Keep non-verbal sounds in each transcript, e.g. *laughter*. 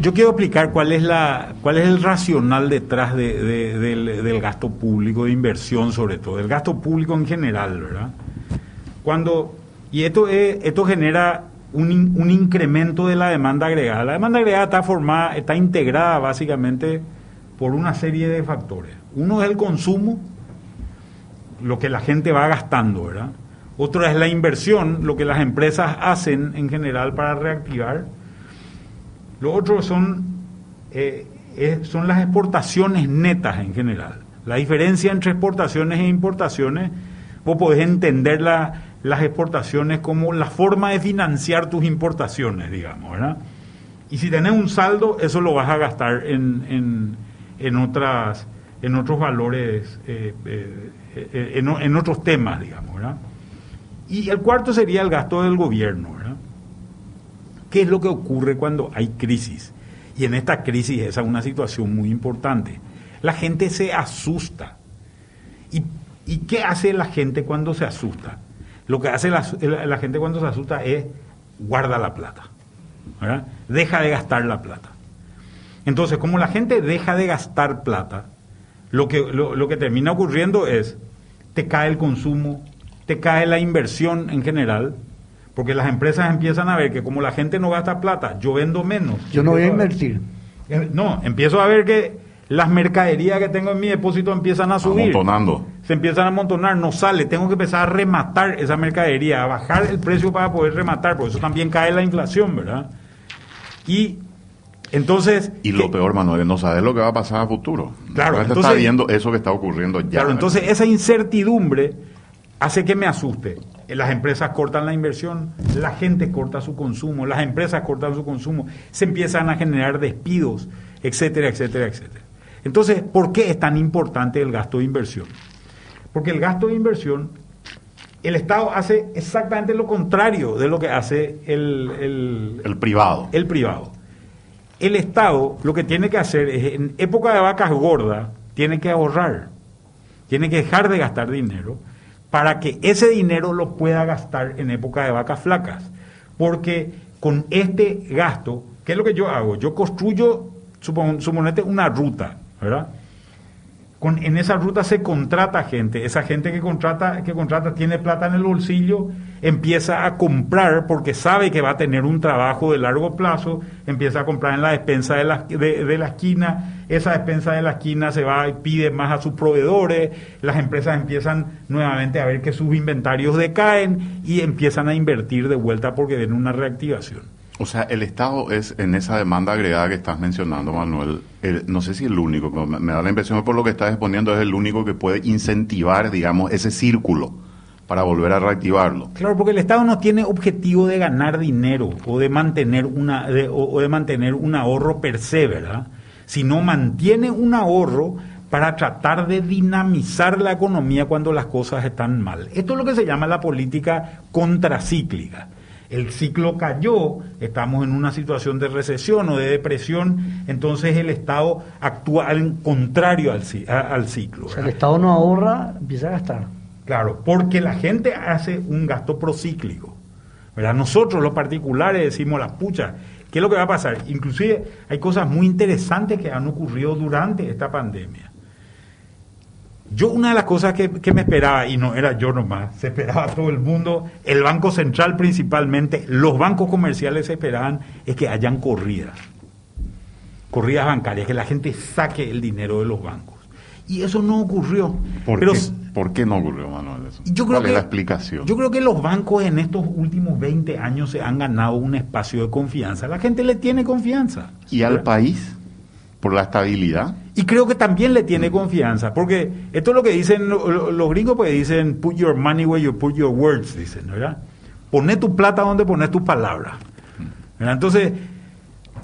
yo quiero explicar cuál es, la, cuál es el racional detrás del, gasto público, de inversión sobre todo, del gasto público en general, ¿verdad? Cuando, y esto, esto genera un, un, incremento de la demanda agregada. La demanda agregada está formada, está integrada básicamente por una serie de factores. Uno es el consumo, lo que la gente va gastando, ¿verdad? Otro es la inversión, lo que las empresas hacen en general para reactivar. Lo otro son, eh, son las exportaciones netas en general. La diferencia entre exportaciones e importaciones, vos podés entender las exportaciones como la forma de financiar tus importaciones, digamos, ¿verdad? Y si tenés un saldo, eso lo vas a gastar en, en, otras, en otros valores, eh, eh, en, en, otros temas, digamos, ¿verdad? Y el cuarto sería el gasto del gobierno, ¿verdad? ¿Qué es lo que ocurre cuando hay crisis? Y en esta crisis esa es una situación muy importante. La gente se asusta. ¿Y, ¿Y qué hace la gente cuando se asusta? Lo que hace la, gente cuando se asusta es guarda la plata. ¿verdad? Deja de gastar la plata. Entonces, como la gente deja de gastar plata, lo que, lo que termina ocurriendo es, te cae el consumo, te cae la inversión en general, porque las empresas empiezan a ver que como la gente no gasta plata, yo vendo menos. Yo no voy a invertir. Eh, no, empiezo a ver que las mercaderías que tengo en mi depósito empiezan a subir. Amontonando. Se empiezan a amontonar, no sale. Tengo que empezar a rematar esa mercadería, a bajar el precio para poder rematar, porque eso también cae la inflación, ¿verdad? Y entonces. Y lo peor, Manuel, no sabes lo que va a pasar a futuro. Claro. Entonces, está viendo eso que está ocurriendo ya. Claro, entonces esa incertidumbre hace que me asuste. Las empresas cortan la inversión, la gente corta su consumo, las empresas cortan su consumo, se empiezan a generar despidos, etcétera, etcétera, etcétera. Entonces, ¿por qué es tan importante el gasto de inversión? Porque el gasto de inversión, el Estado hace exactamente lo contrario de lo que hace el, el, privado. El privado. El Estado lo que tiene que hacer es, en época de vacas gordas, tiene que ahorrar, tiene que dejar de gastar dinero para que ese dinero lo pueda gastar en época de vacas flacas. Porque con este gasto, ¿qué es lo que yo hago? Yo construyo, suponete, una ruta, ¿verdad? Con, en esa ruta se contrata gente, esa gente que contrata, que contrata tiene plata en el bolsillo, empieza a comprar porque sabe que va a tener un trabajo de largo plazo, empieza a comprar en la despensa de la, de, la esquina, esa despensa de la esquina se va y pide más a sus proveedores, las empresas empiezan nuevamente a ver que sus inventarios decaen y empiezan a invertir de vuelta porque ven una reactivación. O sea, el Estado es en esa demanda agregada que estás mencionando, Manuel, no sé si el único, pero me, da la impresión que por lo que estás exponiendo es el único que puede incentivar, digamos, ese círculo para volver a reactivarlo. Claro, porque el Estado no tiene objetivo de ganar dinero o de mantener una o, de mantener un ahorro per se, ¿verdad? Sino mantiene un ahorro para tratar de dinamizar la economía cuando las cosas están mal. Esto es lo que se llama la política contracíclica el ciclo cayó, estamos en una situación de recesión o de depresión, entonces el Estado actúa al contrario al, al ciclo. O sea, el Estado no ahorra, empieza a gastar. Claro, porque la gente hace un gasto procíclico. ¿verdad? Nosotros los particulares decimos la pucha, ¿qué es lo que va a pasar? Inclusive hay cosas muy interesantes que han ocurrido durante esta pandemia. Yo una de las cosas que, me esperaba, y no era yo nomás, se esperaba todo el mundo, el Banco Central principalmente, los bancos comerciales se esperaban, es que hayan corridas, corridas bancarias, que la gente saque el dinero de los bancos. Y eso no ocurrió. ¿Por, qué? ¿Por qué no ocurrió, Manuel? Yo creo ¿Cuál que, la explicación? Yo creo que los bancos en estos últimos 20 años se han ganado un espacio de confianza. La gente le tiene confianza. ¿Y al país? ¿Por la estabilidad? Y creo que también le tiene confianza, porque esto es lo que dicen los gringos, pues dicen, put your money where you put your words, dicen, ¿verdad? Pone tu plata donde pones tus palabras. Entonces,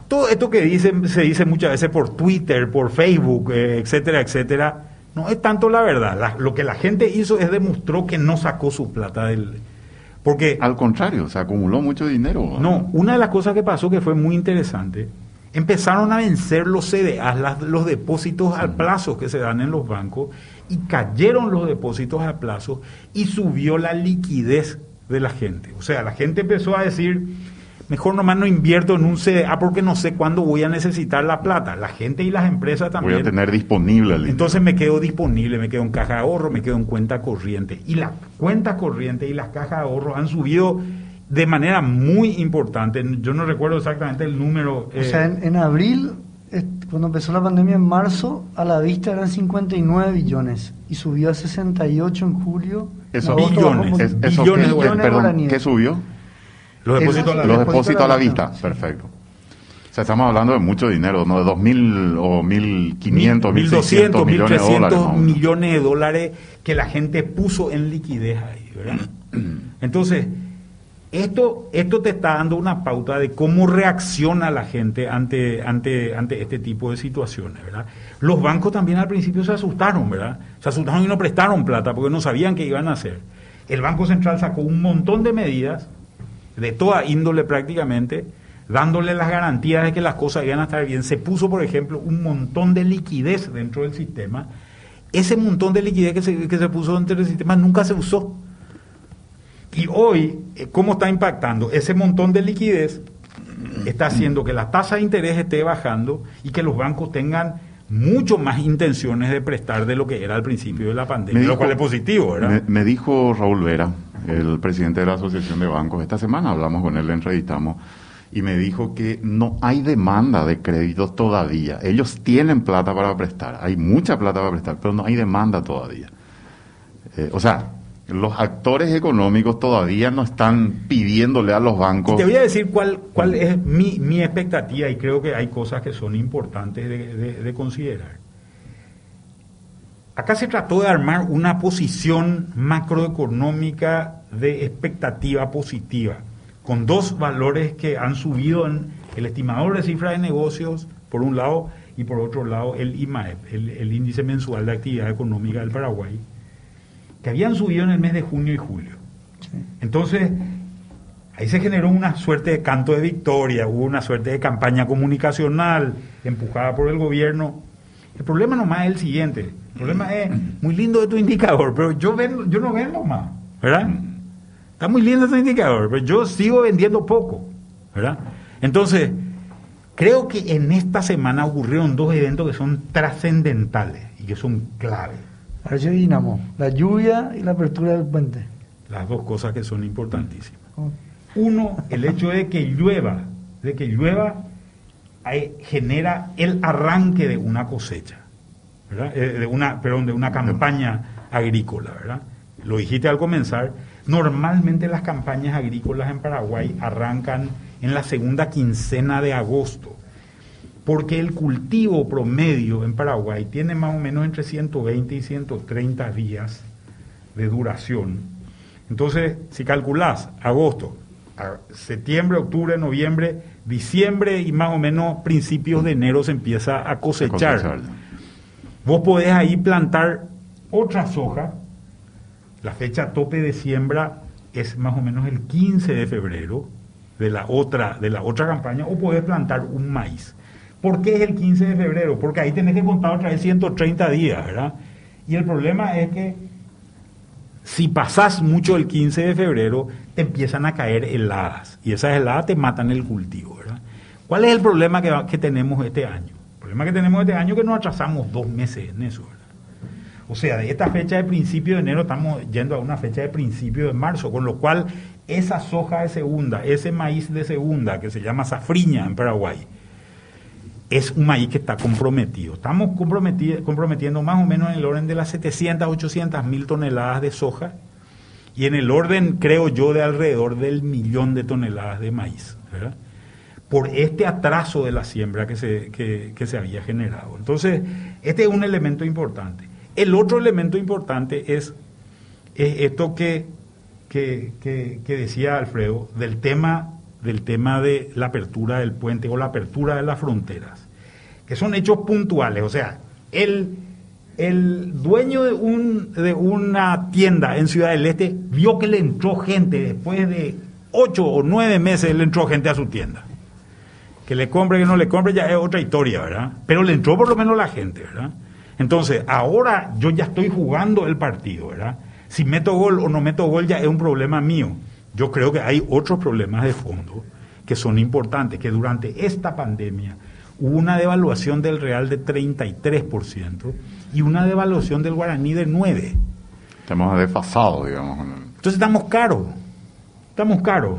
todo esto que dicen, se dice muchas veces por Twitter, por Facebook, eh, etcétera, etcétera, no es tanto la verdad. lo que la gente hizo es demostró que no sacó su plata del... Porque, Al contrario, se acumuló mucho dinero. No, una de las cosas que pasó que fue muy interesante empezaron a vencer los CDA, los depósitos al plazo que se dan en los bancos, y cayeron los depósitos al plazo y subió la liquidez de la gente. O sea, la gente empezó a decir, mejor nomás no invierto en un CDA porque no sé cuándo voy a necesitar la plata. La gente y las empresas también. Voy a tener disponible el Entonces me quedo disponible, me quedo en caja de ahorro, me quedo en cuenta corriente. Y la cuenta corriente y las cajas de ahorro han subido de manera muy importante. Yo no recuerdo exactamente el número. O sea, eh, en, en abril, cuando empezó la pandemia en marzo, a la vista eran 59 billones y subió a 68 en julio. Eso, En agosto bajó billones, Es- eso billones perdón, ¿qué subió? Los depósitos a la depósitos a la vista. vista, perfecto. O sea, estamos hablando de mucho dinero, ¿no? De 2.000 o 1.500, 1.600 1.200, millones de 1.300 dólares. más o menos. millones de dólares que la gente puso en liquidez ahí, ¿verdad? *clears throat* Entonces, esto, esto te está dando una pauta de cómo reacciona la gente ante, ante, ante este tipo de situaciones, ¿verdad? Los bancos también al principio se asustaron, ¿verdad? Se asustaron y no prestaron plata porque no sabían qué iban a hacer. El Banco Central sacó un montón de medidas, de toda índole prácticamente, dándole las garantías de que las cosas iban a estar bien. Se puso, por ejemplo, un montón de liquidez dentro del sistema. Ese montón de liquidez que se, que se puso dentro del sistema nunca se usó. Y hoy, eh, ¿cómo está impactando? Ese montón de liquidez está haciendo que la tasa de interés esté bajando y que los bancos tengan mucho más intenciones de prestar de lo que era al principio de la pandemia, lo cual es positivo, ¿verdad? Me, me dijo Raúl Vera, el presidente de la Asociación de Bancos, esta semana hablamos con él, le entrevistamos, y me dijo que no hay demanda de créditos todavía. Ellos tienen plata para prestar, hay mucha plata para prestar, pero no hay demanda todavía. Eh, o sea, los actores económicos todavía no están pidiéndole a los bancos. te voy a decir cuál, cuál es mi, mi expectativa y creo que hay cosas que son importantes de considerar. Acá se trató de armar una posición macroeconómica de expectativa positiva, con dos valores que han subido en el estimador de cifra de negocios, por un lado, y por otro lado el IMAEP, el, el índice mensual de actividad económica del Paraguay, que habían subido en el mes de junio y julio. Entonces, ahí se generó una suerte de canto de victoria, hubo una suerte de campaña comunicacional empujada por el gobierno. El problema nomás es el siguiente. El problema es, muy lindo de tu indicador, pero yo, vendo, yo no vendo más, ¿verdad? Está muy lindo tu indicador, pero yo sigo vendiendo poco, ¿verdad? Entonces, creo que en esta semana ocurrieron dos eventos que son trascendentales y que son clave. Pareció Dinamo, la lluvia y la apertura del puente. Las dos cosas que son importantísimas. Uno, el hecho de que llueva, de que llueva eh, genera el arranque de una cosecha, Eh, de una, una campaña agrícola, ¿verdad? Lo dijiste al comenzar. Normalmente las campañas agrícolas en Paraguay arrancan en la segunda quincena de agosto, porque el cultivo promedio en Paraguay tiene más o menos entre 120 y 130 días de duración. Entonces, si calculás agosto, septiembre, octubre, noviembre, diciembre y más o menos principios de enero se empieza a cosechar. Vos podés ahí plantar otra soja. La fecha tope de siembra es más o menos el 15 de febrero de la otra, de la otra campaña, o podés plantar un maíz. ¿Por qué es el 15 de febrero? Porque ahí tenés que contar otra vez 130 días, ¿verdad? Y el problema es que si pasás mucho el 15 de febrero, te empiezan a caer heladas. Y esas heladas te matan el cultivo, ¿verdad? ¿Cuál es el problema que, que tenemos este año? Problema que tenemos este año es que nos atrasamos dos meses en eso, ¿verdad? O sea, de esta fecha de principio de enero estamos yendo a una fecha de principio de marzo, con lo cual esa soja de segunda, ese maíz de segunda, que se llama safriña en Paraguay, es un maíz que está comprometido. Estamos comprometi- comprometiendo más o menos en el orden de las 700, 800 mil toneladas de soja y en el orden, creo yo, de alrededor del millón de toneladas de maíz, ¿verdad? Por este atraso de la siembra que se, que, se había generado. Entonces, este es un elemento importante. El otro elemento importante es, es esto que, que, que- que decía Alfredo, del tema, del tema de la apertura del puente o la apertura de las fronteras, que son hechos puntuales. O sea, el, el dueño de, un, de una tienda en Ciudad del Este vio que le entró gente, después de ocho o nueve meses le entró gente a su tienda. Que le compre, que no le compre, ya es otra historia, ¿verdad? Pero le entró por lo menos la gente, ¿verdad? Entonces, ahora yo ya estoy jugando el partido, ¿verdad? Si meto gol o no meto gol ya es un problema mío. Yo creo que hay otros problemas de fondo que son importantes, que durante esta pandemia hubo una devaluación del real de 33% y una devaluación del guaraní de 9%. Estamos desfasados, digamos. Entonces estamos caros, estamos caros.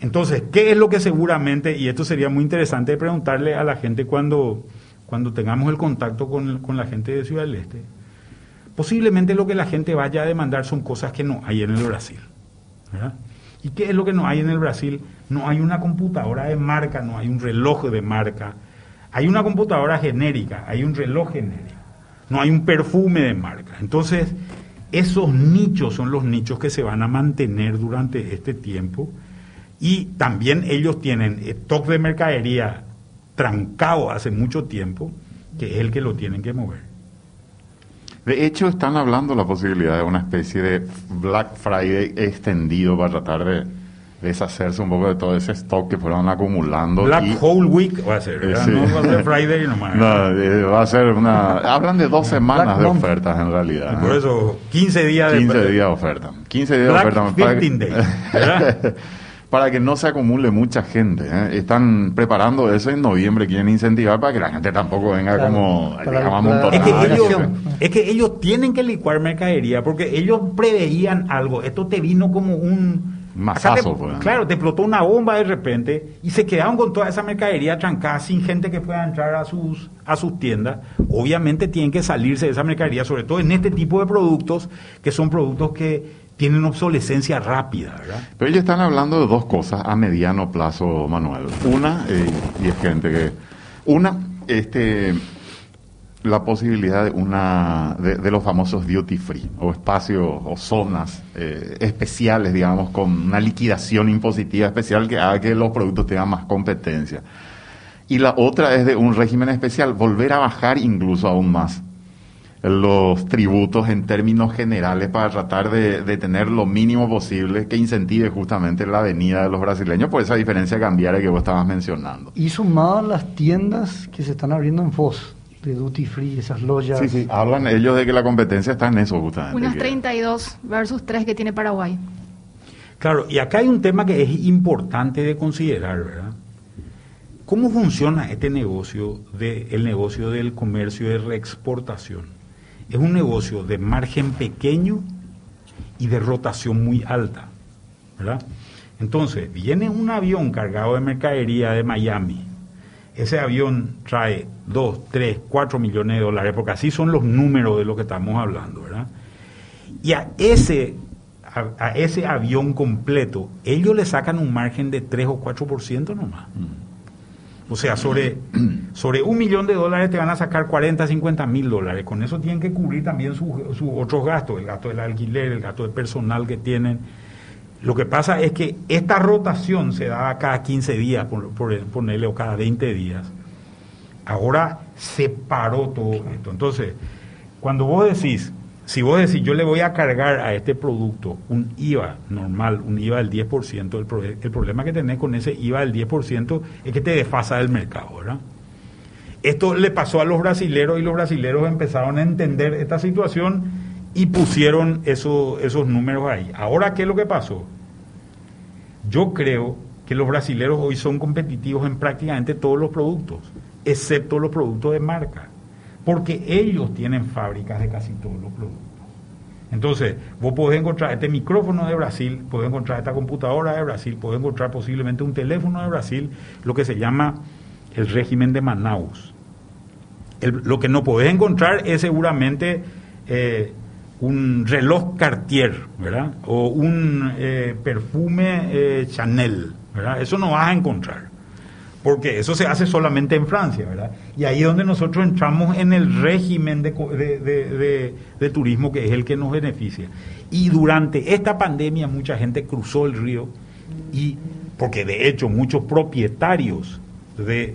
Entonces, ¿qué es lo que seguramente, y esto sería muy interesante preguntarle a la gente cuando, cuando tengamos el contacto con, con la gente de Ciudad del Este? Posiblemente lo que la gente vaya a demandar son cosas que no hay en el Brasil. ¿Y qué es lo que no hay en el Brasil? No hay una computadora de marca, no hay un reloj de marca. Hay una computadora genérica, hay un reloj genérico. No hay un perfume de marca. Entonces, esos nichos son los nichos que se van a mantener durante este tiempo. Y también ellos tienen stock de mercadería trancado hace mucho tiempo, que es el que lo tienen que mover. De hecho, están hablando la posibilidad de una especie de Black Friday extendido para tratar de deshacerse un poco de todo ese stock que fueron acumulando. Black y- Whole Week va a ser, ¿verdad? Sí. No va a ser Friday *laughs* nomás. No, eh, va a ser una... Hablan de dos semanas Black de ofertas en realidad. Por ¿eh? eso, 15 días de 15 días de oferta. 15 días Black de oferta. para que- 15 Day, ¿verdad? *laughs* para que no se acumule mucha gente. ¿eh? Están preparando eso en noviembre, quieren incentivar para que la gente tampoco venga Claro, como digamos. Es que, ellos, es que ellos tienen que licuar mercadería porque ellos preveían algo. Esto te vino como un... Te- pues. Claro, te explotó una bomba de repente y se quedaron con toda esa mercadería trancada sin gente que pueda entrar a sus, a sus tiendas. Obviamente tienen que salirse de esa mercadería, sobre todo en este tipo de productos que son productos que tienen obsolescencia rápida, ¿verdad? Pero ellos están hablando de dos cosas a mediano plazo, Manuel. Una, eh, y es gente que... Una, este la posibilidad de una de, los famosos duty free o espacios o zonas eh, especiales digamos con una liquidación impositiva especial que haga que los productos tengan más competencia y la otra es de un régimen especial volver a bajar incluso aún más los tributos en términos generales para tratar de, de tener lo mínimo posible que incentive justamente la venida de los brasileños por esa diferencia cambiaria que vos estabas mencionando. Y sumado a las tiendas que se están abriendo en Foz, de duty free, esas loyas. Sí, sí, hablan ellos de que la competencia está en eso justamente. Unas que- 32 versus 3 que tiene Paraguay. Claro, y acá hay un tema que es importante de considerar, ¿verdad? ¿Cómo funciona este negocio, de, el negocio del comercio de reexportación? Es un negocio de margen pequeño y de rotación muy alta, ¿verdad? Entonces, viene un avión cargado de mercadería de Miami. Ese avión trae 2, 3, 4 millones de dólares, porque así son los números de lo que estamos hablando, ¿verdad? Y a ese, a, a ese avión completo, ellos le sacan un margen de 3 o 4% nomás. O sea, sobre, *clears throat* sobre un millón de dólares te van a sacar 40, 50 mil dólares. Con eso tienen que cubrir también sus otros gastos, el gasto del alquiler, el gasto de personal que tienen. Lo que pasa es que esta rotación se da cada 15 días, por, por ponerle, o cada 20 días. Ahora se paró todo esto. Entonces, cuando vos decís, si vos decís, yo le voy a cargar a este producto un IVA normal, un IVA del 10%, el, el problema que tenés con ese IVA del 10% es que te desfasa del mercado, ¿verdad? Esto le pasó a los brasileros y los brasileros empezaron a entender esta situación y pusieron eso- esos números ahí. Ahora, ¿qué es lo que pasó? Yo creo que los brasileros hoy son competitivos en prácticamente todos los productos, excepto los productos de marca, porque ellos tienen fábricas de casi todos los productos. Entonces, vos podés encontrar este micrófono de Brasil, podés encontrar esta computadora de Brasil, podés encontrar posiblemente un teléfono de Brasil, lo que se llama el régimen de Manaus. Lo que no podés encontrar es seguramente eh, un reloj Cartier, ¿verdad? O un eh, perfume eh, Chanel, ¿verdad? Eso no vas a encontrar. Porque eso se hace solamente en Francia, ¿verdad? Y ahí es donde nosotros entramos en el régimen de, de- de- de- turismo que es el que nos beneficia. Y durante esta pandemia mucha gente cruzó el río y, porque de hecho muchos propietarios de-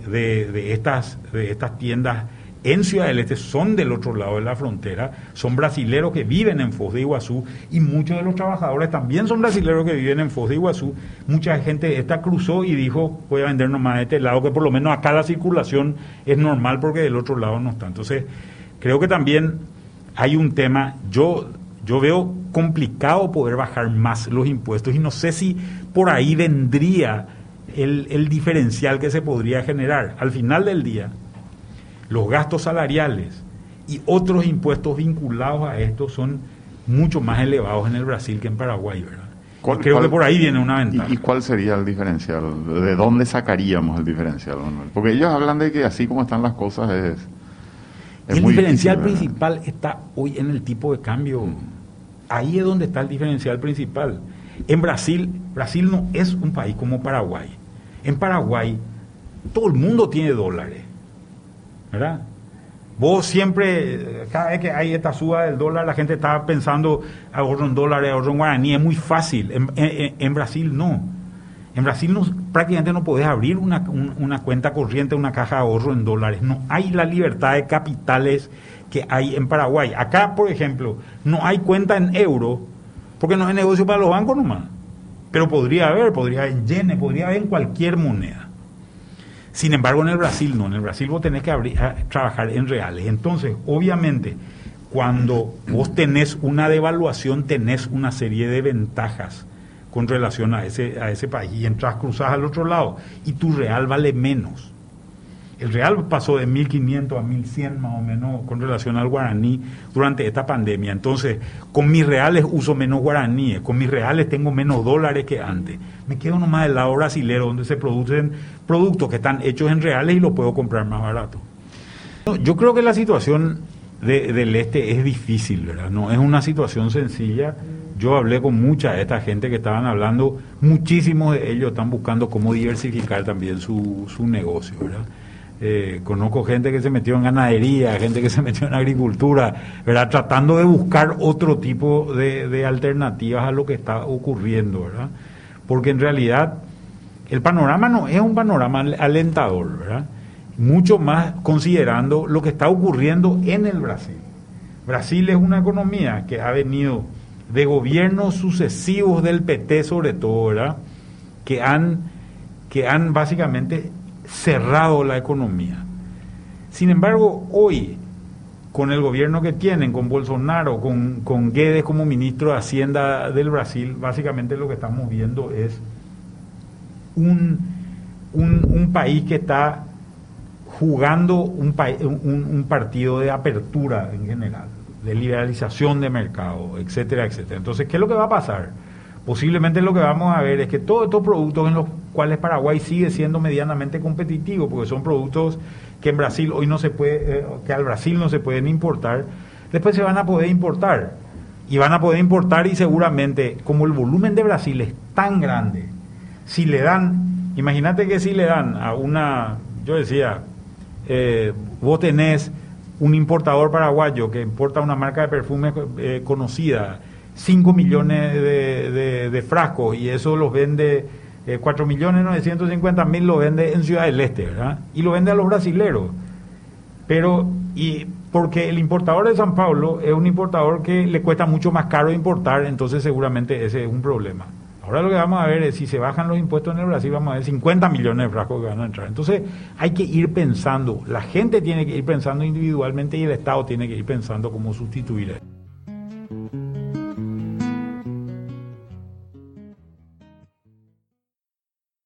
de estas, de estas tiendas en Ciudad del Este son del otro lado de la frontera, son brasileros que viven en Foz de Iguazú y muchos de los trabajadores también son brasileros que viven en Foz de Iguazú. Mucha gente esta cruzó y dijo, voy a vender nomás de este lado, que por lo menos acá la circulación es normal porque del otro lado no está. Entonces, creo que también hay un tema, yo, yo veo complicado poder bajar más los impuestos y no sé si por ahí vendría el, el diferencial que se podría generar. Al final del día, los gastos salariales y otros impuestos vinculados a esto son mucho más elevados en el Brasil que en Paraguay, ¿verdad? ¿Cuál- Creo cuál- que por ahí viene una ventaja. ¿Y, cuál sería el diferencial? ¿De dónde sacaríamos el diferencial, Manuel? Porque ellos hablan de que así como están las cosas es... es el muy diferencial principal está hoy en el tipo de cambio. Ahí es donde está el diferencial principal. En Brasil, Brasil no es un país como Paraguay. En Paraguay, todo el mundo tiene dólares. ¿Verdad? Vos siempre, cada vez que hay esta suba del dólar, la gente está pensando ahorro en dólares, ahorro en guaraní, es muy fácil. En, en- Brasil no. En Brasil no, prácticamente no podés abrir una, un- una cuenta corriente, una caja de ahorro en dólares. No hay la libertad de capitales que hay en Paraguay. Acá, por ejemplo, no hay cuenta en euro, porque no es negocio para los bancos nomás. Pero podría haber, podría haber en yenes, podría haber en cualquier moneda. Sin embargo, en el Brasil no. En el Brasil vos tenés que abrir- a- trabajar en reales. Entonces, obviamente, cuando vos tenés una devaluación, tenés una serie de ventajas con relación a ese, a ese país. Y entras, cruzas al otro lado y tu real vale menos. El real pasó de 1.500 a 1.100 más o menos con relación al guaraní durante esta pandemia. Entonces, con mis reales uso menos guaraníes, con mis reales tengo menos dólares que antes. Me quedo nomás del lado brasilero donde se producen productos que están hechos en reales y los puedo comprar más barato. Yo creo que la situación de- del este es difícil, ¿verdad? No es una situación sencilla. Yo hablé con mucha de esta gente que estaban hablando, muchísimos de ellos están buscando cómo diversificar también su, su negocio, ¿verdad? Eh, conozco gente que se metió en ganadería, gente que se *laughs* metió en agricultura, ¿verdad? Tratando de buscar otro tipo de, de alternativas a lo que está ocurriendo, ¿verdad? Porque en realidad el panorama no es un panorama alentador, ¿verdad? Mucho más considerando lo que está ocurriendo en el Brasil. Brasil es una economía que ha venido de gobiernos sucesivos del PT sobre todo, ¿verdad? Que han, que han básicamente cerrado la economía. Sin embargo, hoy, con el gobierno que tienen, con Bolsonaro, con, con Guedes como ministro de Hacienda del Brasil, básicamente lo que estamos viendo es un, un, país que está jugando un, un, un partido de apertura en general, de liberalización de mercado, etcétera, etcétera. Entonces, ¿qué es lo que va a pasar? Posiblemente lo que vamos a ver es que todos estos productos en los cuales Paraguay sigue siendo medianamente competitivo, porque son productos que en Brasil hoy no se puede, eh, que al Brasil no se pueden importar, después se van a poder importar. Y van a poder importar y seguramente, como el volumen de Brasil es tan grande, si le dan, imagínate que si le dan a una, yo decía, eh, vos tenés un importador paraguayo que importa una marca de perfume eh, conocida, 5 millones de, de- frascos y eso los vende, eh, 4 millones 950 mil lo vende en Ciudad del Este, ¿verdad? Y lo vende a los brasileros. Pero, y porque el importador de San Pablo es un importador que le cuesta mucho más caro importar, entonces seguramente ese es un problema. Ahora lo que vamos a ver es si se bajan los impuestos en el Brasil, vamos a ver 50 millones de frascos que van a entrar. Entonces hay que ir pensando, la gente tiene que ir pensando individualmente y el Estado tiene que ir pensando cómo sustituir. eso.